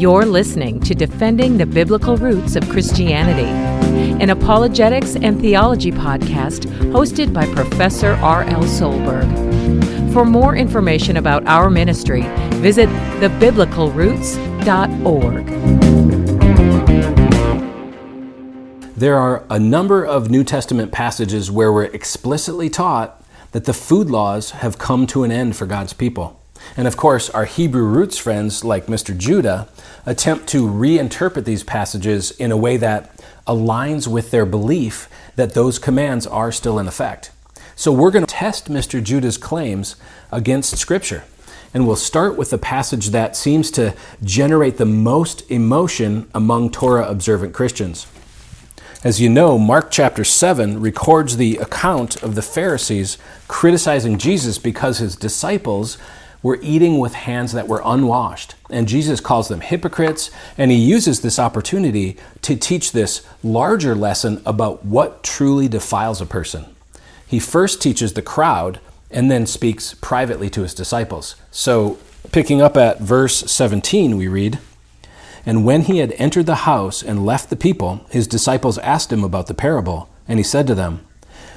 You're listening to Defending the Biblical Roots of Christianity, an apologetics and theology podcast hosted by Professor R.L. Solberg. For more information about our ministry, visit thebiblicalroots.org. There are a number of New Testament passages where we're explicitly taught that the food laws have come to an end for God's people. And of course, our Hebrew roots friends like Mr. Judah attempt to reinterpret these passages in a way that aligns with their belief that those commands are still in effect. So we're going to test Mr. Judah's claims against Scripture. And we'll start with the passage that seems to generate the most emotion among Torah observant Christians. As you know, Mark chapter 7 records the account of the Pharisees criticizing Jesus because his disciples were eating with hands that were unwashed. And Jesus calls them hypocrites, and he uses this opportunity to teach this larger lesson about what truly defiles a person. He first teaches the crowd and then speaks privately to his disciples. So, picking up at verse 17, we read, and when he had entered the house and left the people, his disciples asked him about the parable, and he said to them,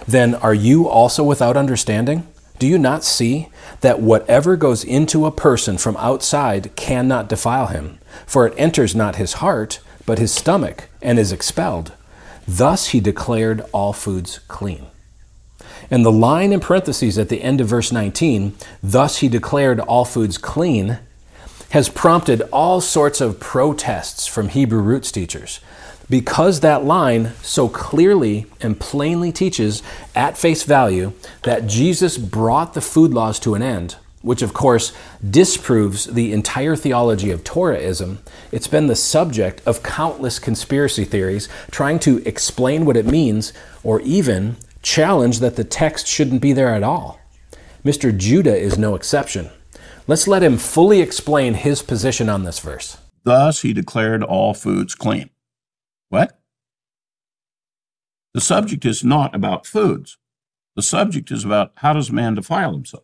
Then are you also without understanding? Do you not see that whatever goes into a person from outside cannot defile him? For it enters not his heart, but his stomach, and is expelled. Thus he declared all foods clean. And the line in parentheses at the end of verse 19, thus he declared all foods clean, has prompted all sorts of protests from Hebrew roots teachers because that line so clearly and plainly teaches at face value that Jesus brought the food laws to an end, which of course disproves the entire theology of Torahism. It's been the subject of countless conspiracy theories trying to explain what it means or even challenge that the text shouldn't be there at all. Mr. Judah is no exception. Let's let him fully explain his position on this verse. Thus he declared all foods clean. What? The subject is not about foods. The subject is about how does man defile himself?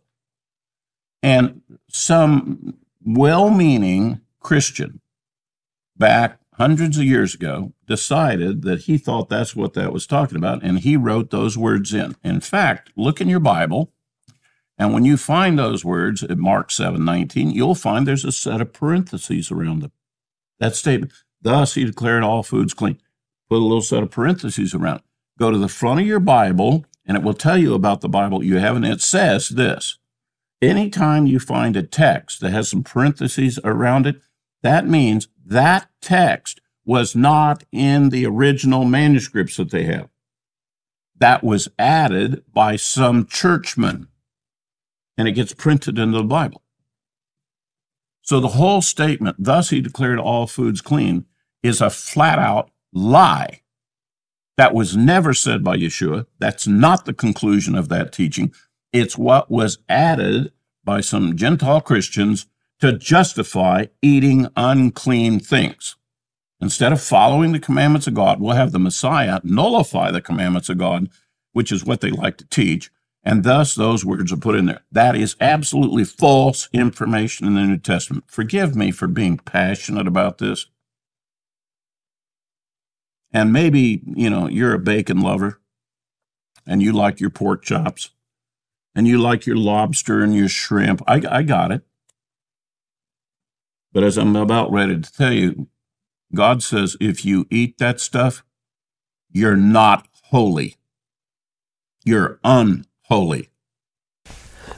And some well meaning Christian back hundreds of years ago decided that he thought that's what that was talking about, and he wrote those words in. In fact, look in your Bible and when you find those words at Mark 7 19, you'll find there's a set of parentheses around them. That statement, thus he declared all foods clean. Put a little set of parentheses around it. Go to the front of your Bible, and it will tell you about the Bible you have, and it says this. Anytime you find a text that has some parentheses around it, that means that text was not in the original manuscripts that they have. That was added by some churchman and it gets printed into the Bible. So the whole statement, thus he declared all foods clean, is a flat out lie. That was never said by Yeshua. That's not the conclusion of that teaching. It's what was added by some Gentile Christians to justify eating unclean things. Instead of following the commandments of God, we'll have the Messiah nullify the commandments of God, which is what they like to teach, and thus those words are put in there. That is absolutely false information in the New Testament. Forgive me for being passionate about this. And maybe, you know, you're a bacon lover and you like your pork chops and you like your lobster and your shrimp. I, I got it. But as I'm about ready to tell you, God says if you eat that stuff, you're not holy. You're un holy.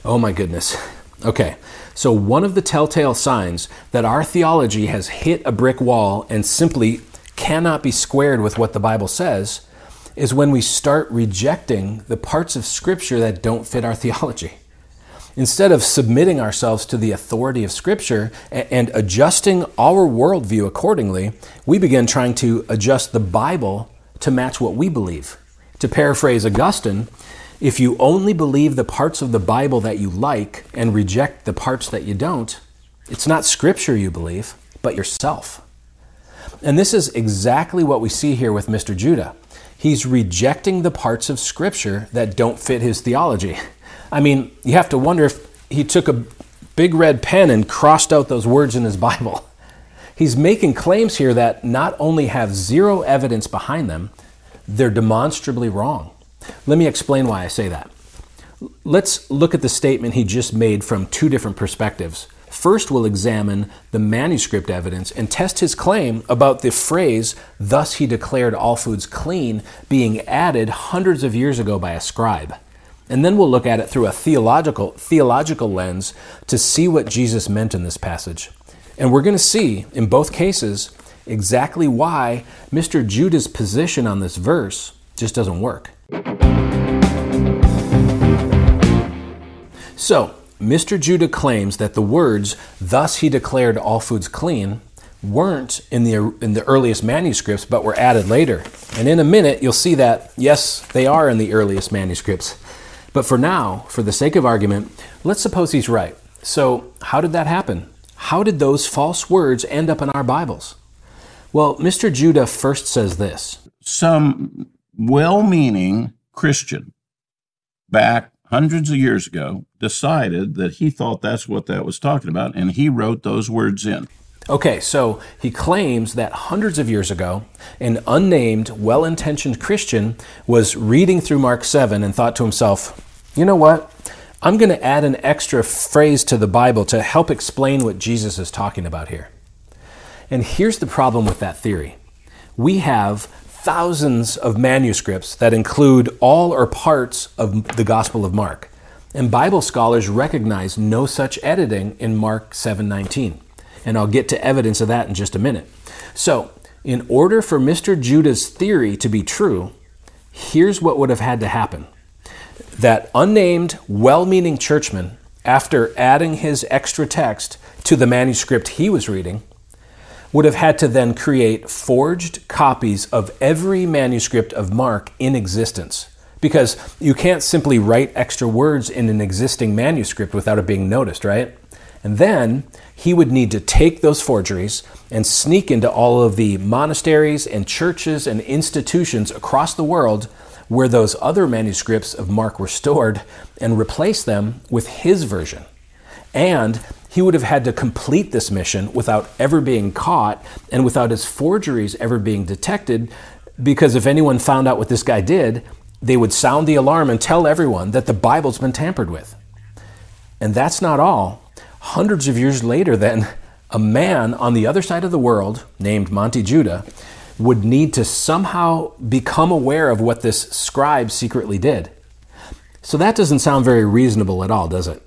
Oh my goodness. Okay, so one of the telltale signs that our theology has hit a brick wall and simply cannot be squared with what the Bible says is when we start rejecting the parts of Scripture that don't fit our theology. Instead of submitting ourselves to the authority of Scripture and adjusting our worldview accordingly, we begin trying to adjust the Bible to match what we believe. To paraphrase Augustine, if you only believe the parts of the Bible that you like and reject the parts that you don't, it's not Scripture you believe, but yourself. And this is exactly what we see here with Mr. Judah. He's rejecting the parts of Scripture that don't fit his theology. I mean, you have to wonder if he took a big red pen and crossed out those words in his Bible. He's making claims here that not only have zero evidence behind them, they're demonstrably wrong. Let me explain why I say that. Let's look at the statement he just made from two different perspectives. First, we'll examine the manuscript evidence and test his claim about the phrase, thus he declared all foods clean, being added hundreds of years ago by a scribe. And then we'll look at it through a theological, theological lens to see what Jesus meant in this passage. And we're going to see, in both cases, exactly why Mr. Judah's position on this verse just doesn't work. So, Mr. Judah claims that the words, thus he declared all foods clean, weren't in the, in the earliest manuscripts, but were added later. And in a minute, you'll see that, yes, they are in the earliest manuscripts. But for now, for the sake of argument, let's suppose he's right. So, how did that happen? How did those false words end up in our Bibles? Well, Mr. Judah first says this Some well meaning Christian back hundreds of years ago decided that he thought that's what that was talking about, and he wrote those words in. Okay, so he claims that hundreds of years ago, an unnamed, well intentioned Christian was reading through Mark 7 and thought to himself, you know what? I'm going to add an extra phrase to the Bible to help explain what Jesus is talking about here. And here's the problem with that theory we have thousands of manuscripts that include all or parts of the Gospel of Mark. And Bible scholars recognize no such editing in Mark 7:19. And I'll get to evidence of that in just a minute. So, in order for Mr. Judah's theory to be true, here's what would have had to happen. That unnamed, well-meaning churchman, after adding his extra text to the manuscript he was reading, would have had to then create forged copies of every manuscript of Mark in existence. Because you can't simply write extra words in an existing manuscript without it being noticed, right? And then he would need to take those forgeries and sneak into all of the monasteries and churches and institutions across the world where those other manuscripts of Mark were stored and replace them with his version. And he would have had to complete this mission without ever being caught and without his forgeries ever being detected, because if anyone found out what this guy did, they would sound the alarm and tell everyone that the Bible's been tampered with. And that's not all. Hundreds of years later, then, a man on the other side of the world, named Monte Judah, would need to somehow become aware of what this scribe secretly did. So that doesn't sound very reasonable at all, does it?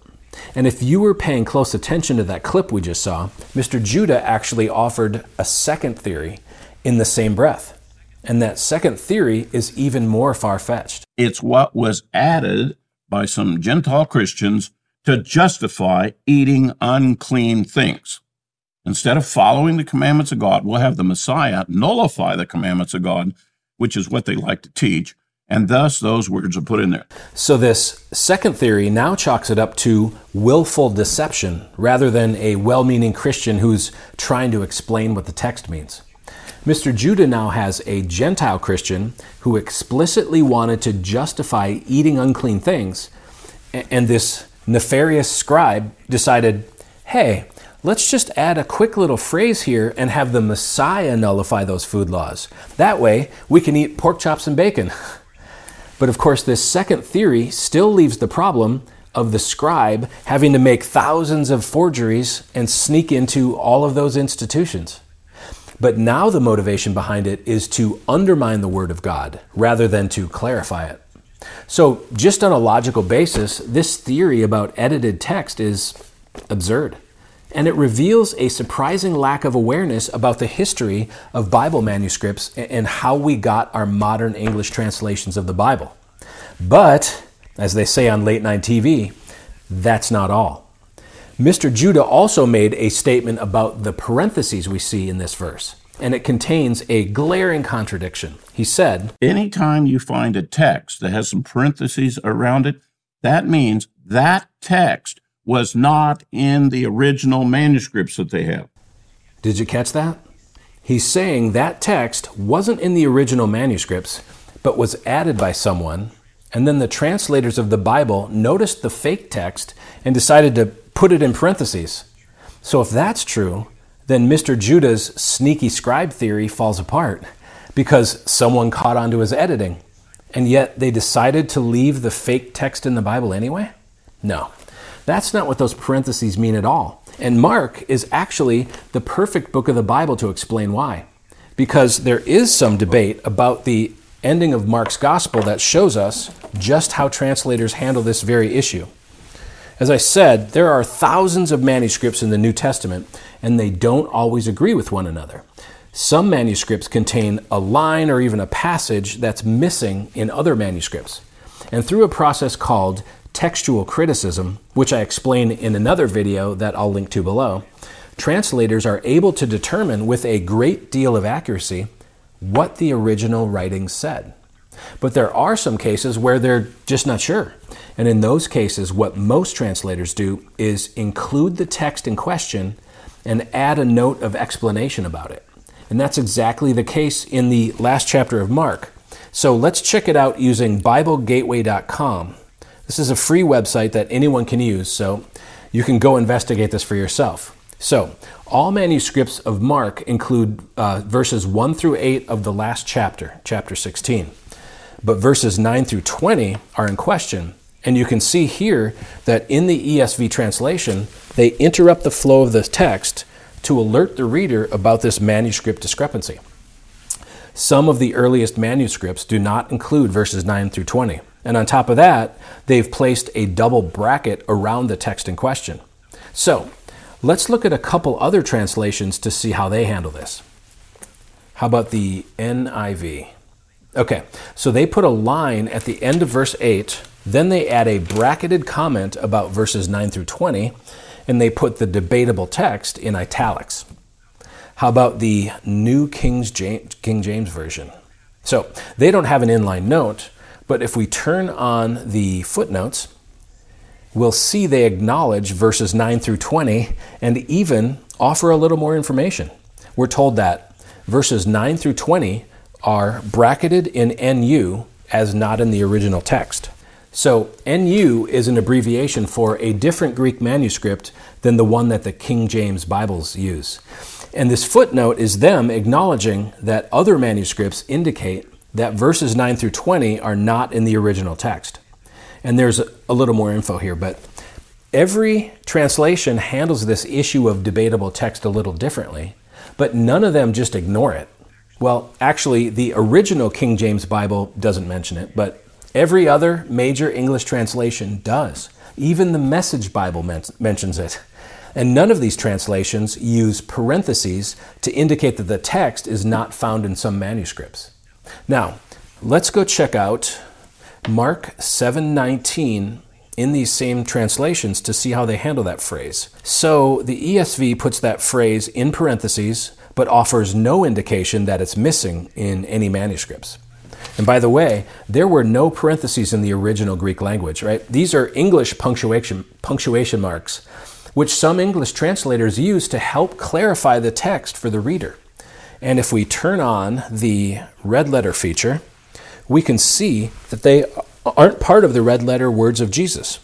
And if you were paying close attention to that clip we just saw, Mr. Judah actually offered a second theory in the same breath. And that second theory is even more far fetched. It's what was added by some Gentile Christians to justify eating unclean things. Instead of following the commandments of God, we'll have the Messiah nullify the commandments of God, which is what they like to teach, and thus those words are put in there. So, this second theory now chalks it up to willful deception rather than a well meaning Christian who's trying to explain what the text means. Mr. Judah now has a Gentile Christian who explicitly wanted to justify eating unclean things, and this nefarious scribe decided, hey, let's just add a quick little phrase here and have the Messiah nullify those food laws. That way, we can eat pork chops and bacon. But of course, this second theory still leaves the problem of the scribe having to make thousands of forgeries and sneak into all of those institutions. But now the motivation behind it is to undermine the Word of God rather than to clarify it. So, just on a logical basis, this theory about edited text is absurd. And it reveals a surprising lack of awareness about the history of Bible manuscripts and how we got our modern English translations of the Bible. But, as they say on late night TV, that's not all. Mr. Judah also made a statement about the parentheses we see in this verse, and it contains a glaring contradiction. He said, Anytime you find a text that has some parentheses around it, that means that text was not in the original manuscripts that they have. Did you catch that? He's saying that text wasn't in the original manuscripts, but was added by someone, and then the translators of the Bible noticed the fake text and decided to put it in parentheses. So if that's true, then Mr. Judah's sneaky scribe theory falls apart because someone caught onto his editing. And yet they decided to leave the fake text in the Bible anyway? No, that's not what those parentheses mean at all. And Mark is actually the perfect book of the Bible to explain why. Because there is some debate about the ending of Mark's gospel that shows us just how translators handle this very issue. As I said, there are thousands of manuscripts in the New Testament, and they don't always agree with one another. Some manuscripts contain a line or even a passage that's missing in other manuscripts. And through a process called textual criticism, which I explain in another video that I'll link to below, translators are able to determine with a great deal of accuracy what the original writing said. But there are some cases where they're just not sure. And in those cases, what most translators do is include the text in question and add a note of explanation about it. And that's exactly the case in the last chapter of Mark. So let's check it out using BibleGateway.com. This is a free website that anyone can use, so you can go investigate this for yourself. So, all manuscripts of Mark include uh, verses 1 through 8 of the last chapter, chapter 16. But verses 9 through 20 are in question. And you can see here that in the ESV translation, they interrupt the flow of the text to alert the reader about this manuscript discrepancy. Some of the earliest manuscripts do not include verses 9 through 20. And on top of that, they've placed a double bracket around the text in question. So, let's look at a couple other translations to see how they handle this. How about the NIV? Okay, so they put a line at the end of verse 8, then they add a bracketed comment about verses 9 through 20, and they put the debatable text in italics. How about the New King James, King James Version? So they don't have an inline note, but if we turn on the footnotes, we'll see they acknowledge verses 9 through 20 and even offer a little more information. We're told that verses 9 through 20 are bracketed in NU as not in the original text. So, NU is an abbreviation for a different Greek manuscript than the one that the King James Bibles use. And this footnote is them acknowledging that other manuscripts indicate that verses 9 through 20 are not in the original text. And there's a little more info here, but every translation handles this issue of debatable text a little differently, but none of them just ignore it. Well, actually, the original King James Bible doesn't mention it, but every other major English translation does. Even the Message Bible men- mentions it. And none of these translations use parentheses to indicate that the text is not found in some manuscripts. Now, let's go check out Mark 7:19 in these same translations to see how they handle that phrase. So, the ESV puts that phrase in parentheses but offers no indication that it's missing in any manuscripts. And by the way, there were no parentheses in the original Greek language, right? These are English punctuation punctuation marks which some English translators use to help clarify the text for the reader. And if we turn on the red letter feature, we can see that they aren't part of the red letter words of Jesus.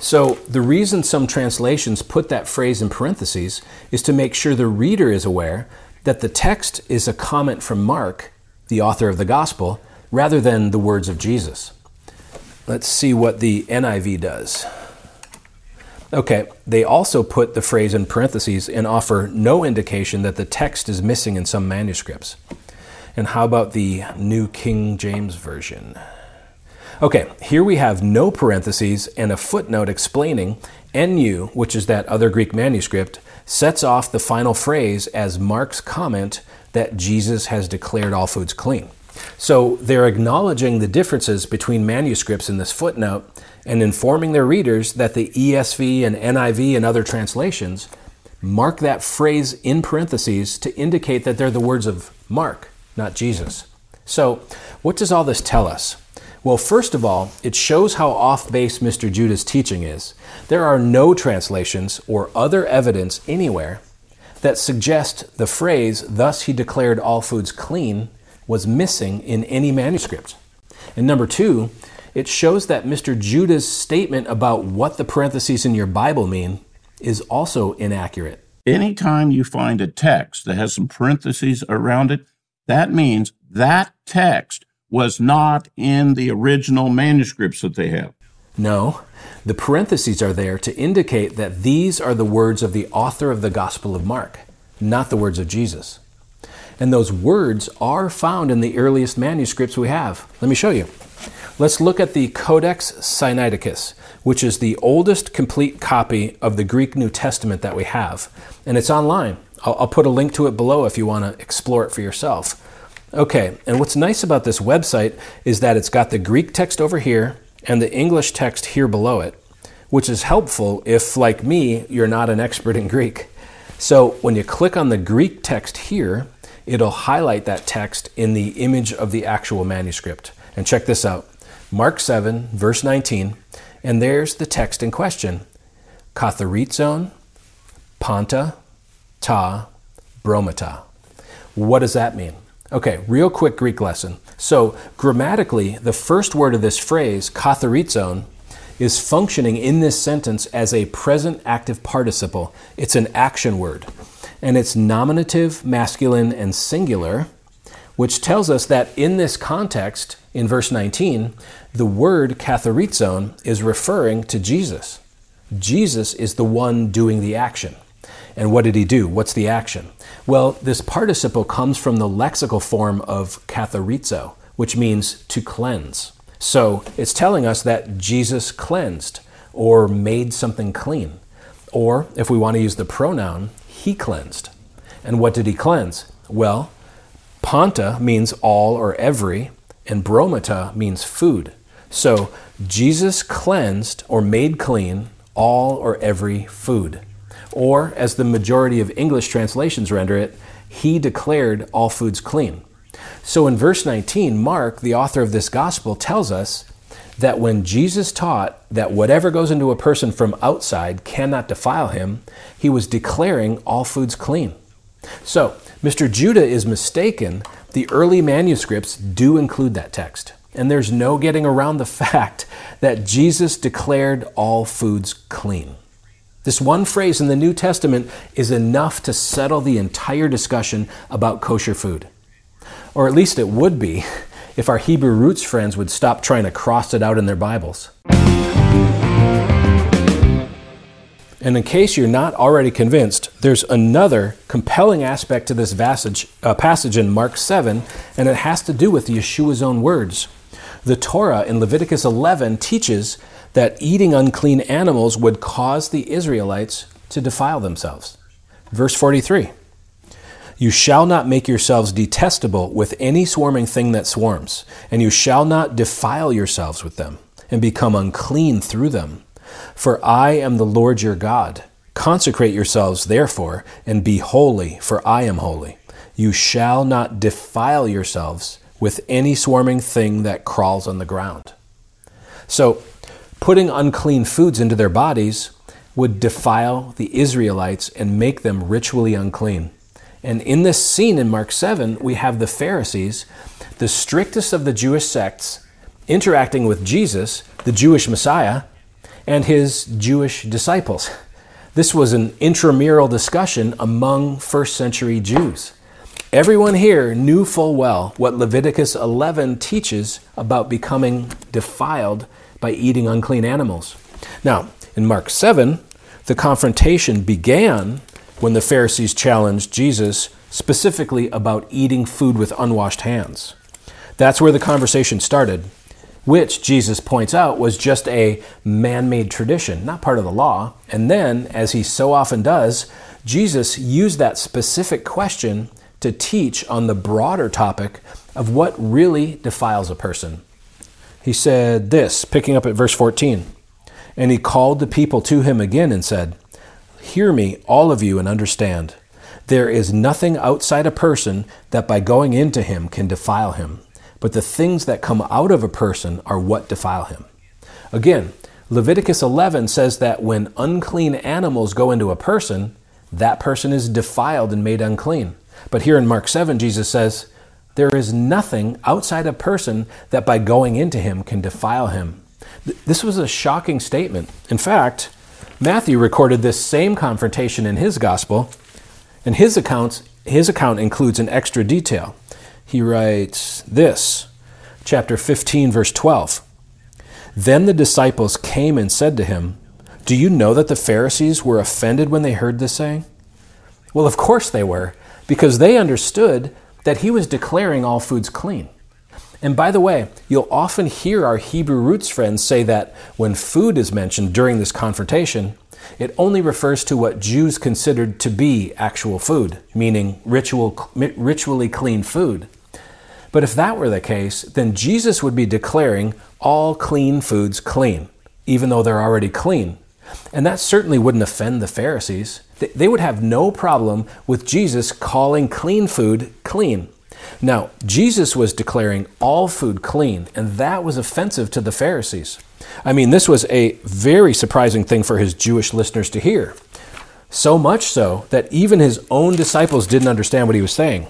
So, the reason some translations put that phrase in parentheses is to make sure the reader is aware that the text is a comment from Mark, the author of the gospel, rather than the words of Jesus. Let's see what the NIV does. Okay, they also put the phrase in parentheses and offer no indication that the text is missing in some manuscripts. And how about the New King James Version? Okay, here we have no parentheses and a footnote explaining NU, which is that other Greek manuscript, sets off the final phrase as Mark's comment that Jesus has declared all foods clean. So they're acknowledging the differences between manuscripts in this footnote and informing their readers that the ESV and NIV and other translations mark that phrase in parentheses to indicate that they're the words of Mark, not Jesus. So, what does all this tell us? Well, first of all, it shows how off base Mr. Judah's teaching is. There are no translations or other evidence anywhere that suggest the phrase, thus he declared all foods clean, was missing in any manuscript. And number two, it shows that Mr. Judah's statement about what the parentheses in your Bible mean is also inaccurate. Anytime you find a text that has some parentheses around it, that means that text was not in the original manuscripts that they have. No, the parentheses are there to indicate that these are the words of the author of the Gospel of Mark, not the words of Jesus. And those words are found in the earliest manuscripts we have. Let me show you. Let's look at the Codex Sinaiticus, which is the oldest complete copy of the Greek New Testament that we have. And it's online. I'll, I'll put a link to it below if you want to explore it for yourself. Okay, and what's nice about this website is that it's got the Greek text over here and the English text here below it, which is helpful if, like me, you're not an expert in Greek. So when you click on the Greek text here, it'll highlight that text in the image of the actual manuscript. And check this out Mark 7, verse 19, and there's the text in question Katharizon, Panta, Ta, Bromata. What does that mean? Okay, real quick Greek lesson. So, grammatically, the first word of this phrase, katharizon, is functioning in this sentence as a present active participle. It's an action word. And it's nominative, masculine, and singular, which tells us that in this context, in verse 19, the word katharizon is referring to Jesus. Jesus is the one doing the action. And what did he do? What's the action? Well, this participle comes from the lexical form of katharizo, which means to cleanse. So it's telling us that Jesus cleansed or made something clean. Or if we want to use the pronoun, he cleansed. And what did he cleanse? Well, panta means all or every, and bromata means food. So Jesus cleansed or made clean all or every food. Or, as the majority of English translations render it, he declared all foods clean. So in verse 19, Mark, the author of this gospel, tells us that when Jesus taught that whatever goes into a person from outside cannot defile him, he was declaring all foods clean. So, Mr. Judah is mistaken. The early manuscripts do include that text. And there's no getting around the fact that Jesus declared all foods clean. This one phrase in the New Testament is enough to settle the entire discussion about kosher food. Or at least it would be if our Hebrew roots friends would stop trying to cross it out in their Bibles. And in case you're not already convinced, there's another compelling aspect to this passage, uh, passage in Mark 7, and it has to do with Yeshua's own words. The Torah in Leviticus 11 teaches that eating unclean animals would cause the Israelites to defile themselves. Verse 43 You shall not make yourselves detestable with any swarming thing that swarms, and you shall not defile yourselves with them, and become unclean through them. For I am the Lord your God. Consecrate yourselves, therefore, and be holy, for I am holy. You shall not defile yourselves with any swarming thing that crawls on the ground. So, putting unclean foods into their bodies would defile the Israelites and make them ritually unclean. And in this scene in Mark 7, we have the Pharisees, the strictest of the Jewish sects, interacting with Jesus, the Jewish Messiah, and his Jewish disciples. This was an intramural discussion among first century Jews. Everyone here knew full well what Leviticus 11 teaches about becoming defiled by eating unclean animals. Now, in Mark 7, the confrontation began when the Pharisees challenged Jesus specifically about eating food with unwashed hands. That's where the conversation started, which Jesus points out was just a man made tradition, not part of the law. And then, as he so often does, Jesus used that specific question to teach on the broader topic of what really defiles a person he said this, picking up at verse 14. And he called the people to him again and said, Hear me, all of you, and understand. There is nothing outside a person that by going into him can defile him, but the things that come out of a person are what defile him. Again, Leviticus 11 says that when unclean animals go into a person, that person is defiled and made unclean. But here in Mark 7, Jesus says, There is nothing outside a person that by going into him can defile him. This was a shocking statement. In fact, Matthew recorded this same confrontation in his gospel, and his accounts his account includes an extra detail. He writes this, chapter 15 verse 12. Then the disciples came and said to him, "Do you know that the Pharisees were offended when they heard this saying?" Well, of course they were, because they understood that he was declaring all foods clean. And by the way, you'll often hear our Hebrew roots friends say that when food is mentioned during this confrontation, it only refers to what Jews considered to be actual food, meaning ritual, ritually clean food. But if that were the case, then Jesus would be declaring all clean foods clean, even though they're already clean. And that certainly wouldn't offend the Pharisees. They would have no problem with Jesus calling clean food clean. Now, Jesus was declaring all food clean, and that was offensive to the Pharisees. I mean, this was a very surprising thing for his Jewish listeners to hear. So much so that even his own disciples didn't understand what he was saying.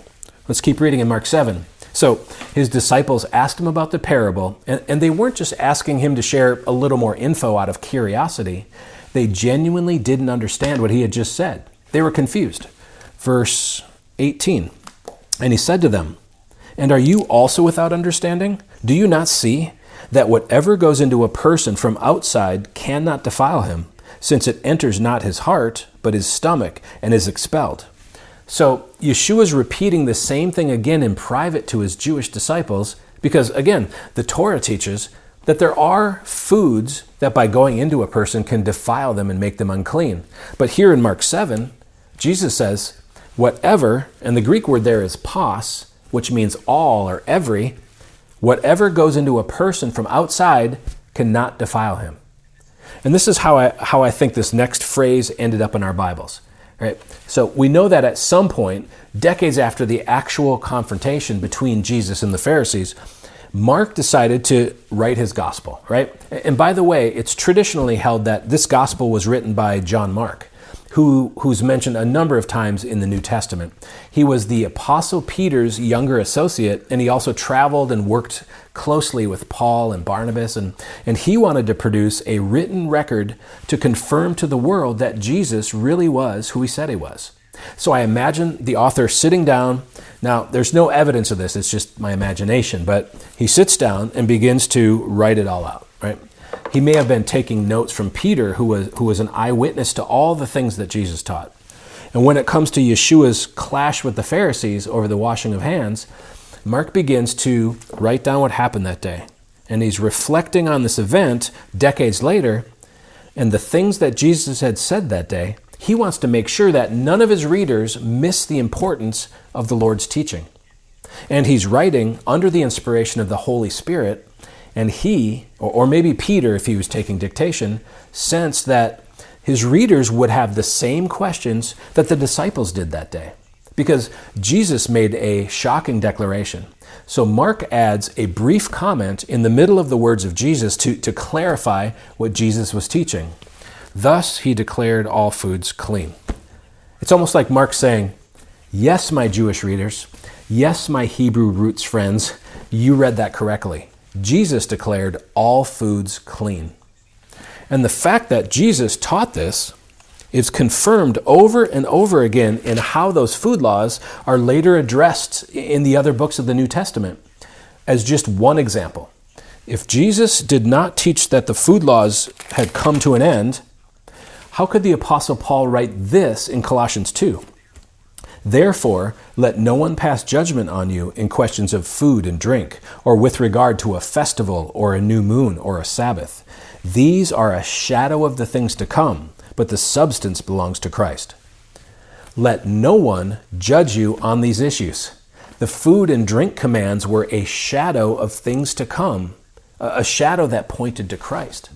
Let's keep reading in Mark 7. So his disciples asked him about the parable, and, and, they weren't just asking him to share a little more info out of curiosity. They genuinely didn't understand what he had just said. They were confused. Verse 18 And he said to them, And are you also without understanding? Do you not see that whatever goes into a person from outside cannot defile him, since it enters not his heart, but his stomach, and is expelled? So Yeshua is repeating the same thing again in private to his Jewish disciples because, again, the Torah teaches that there are foods that by going into a person can defile them and make them unclean. But here in Mark 7, Jesus says, whatever, and the Greek word there is pos, which means all or every, whatever goes into a person from outside cannot defile him. And this is how I, how I think this next phrase ended up in our Bibles. Right? So we know that at some point, decades after the actual confrontation between Jesus and the Pharisees, Mark decided to write his gospel, right? And by the way, it's traditionally held that this gospel was written by John Mark who, who's mentioned a number of times in the New Testament. He was the Apostle Peter's younger associate, and he also traveled and worked closely with Paul and Barnabas, and, and he wanted to produce a written record to confirm to the world that Jesus really was who he said he was. So I imagine the author sitting down. Now, there's no evidence of this, it's just my imagination, but he sits down and begins to write it all out, right? He may have been taking notes from Peter, who was, who was an eyewitness to all the things that Jesus taught. And when it comes to Yeshua's clash with the Pharisees over the washing of hands, Mark begins to write down what happened that day. And he's reflecting on this event decades later and the things that Jesus had said that day. He wants to make sure that none of his readers miss the importance of the Lord's teaching. And he's writing under the inspiration of the Holy Spirit and he, or maybe Peter, if he was taking dictation, sensed that his readers would have the same questions that the disciples did that day. Because Jesus made a shocking declaration. So Mark adds a brief comment in the middle of the words of Jesus to, to clarify what Jesus was teaching. Thus he declared all foods clean. It's almost like Mark saying, Yes, my Jewish readers, yes, my Hebrew roots friends, you read that correctly. Jesus declared all foods clean. And the fact that Jesus taught this is confirmed over and over again in how those food laws are later addressed in the other books of the New Testament. As just one example, if Jesus did not teach that the food laws had come to an end, how could the Apostle Paul write this in Colossians 2? Therefore, let no one pass judgment on you in questions of food and drink, or with regard to a festival, or a new moon, or a Sabbath. These are a shadow of the things to come, but the substance belongs to Christ. Let no one judge you on these issues. The food and drink commands were a shadow of things to come, a shadow that pointed to Christ.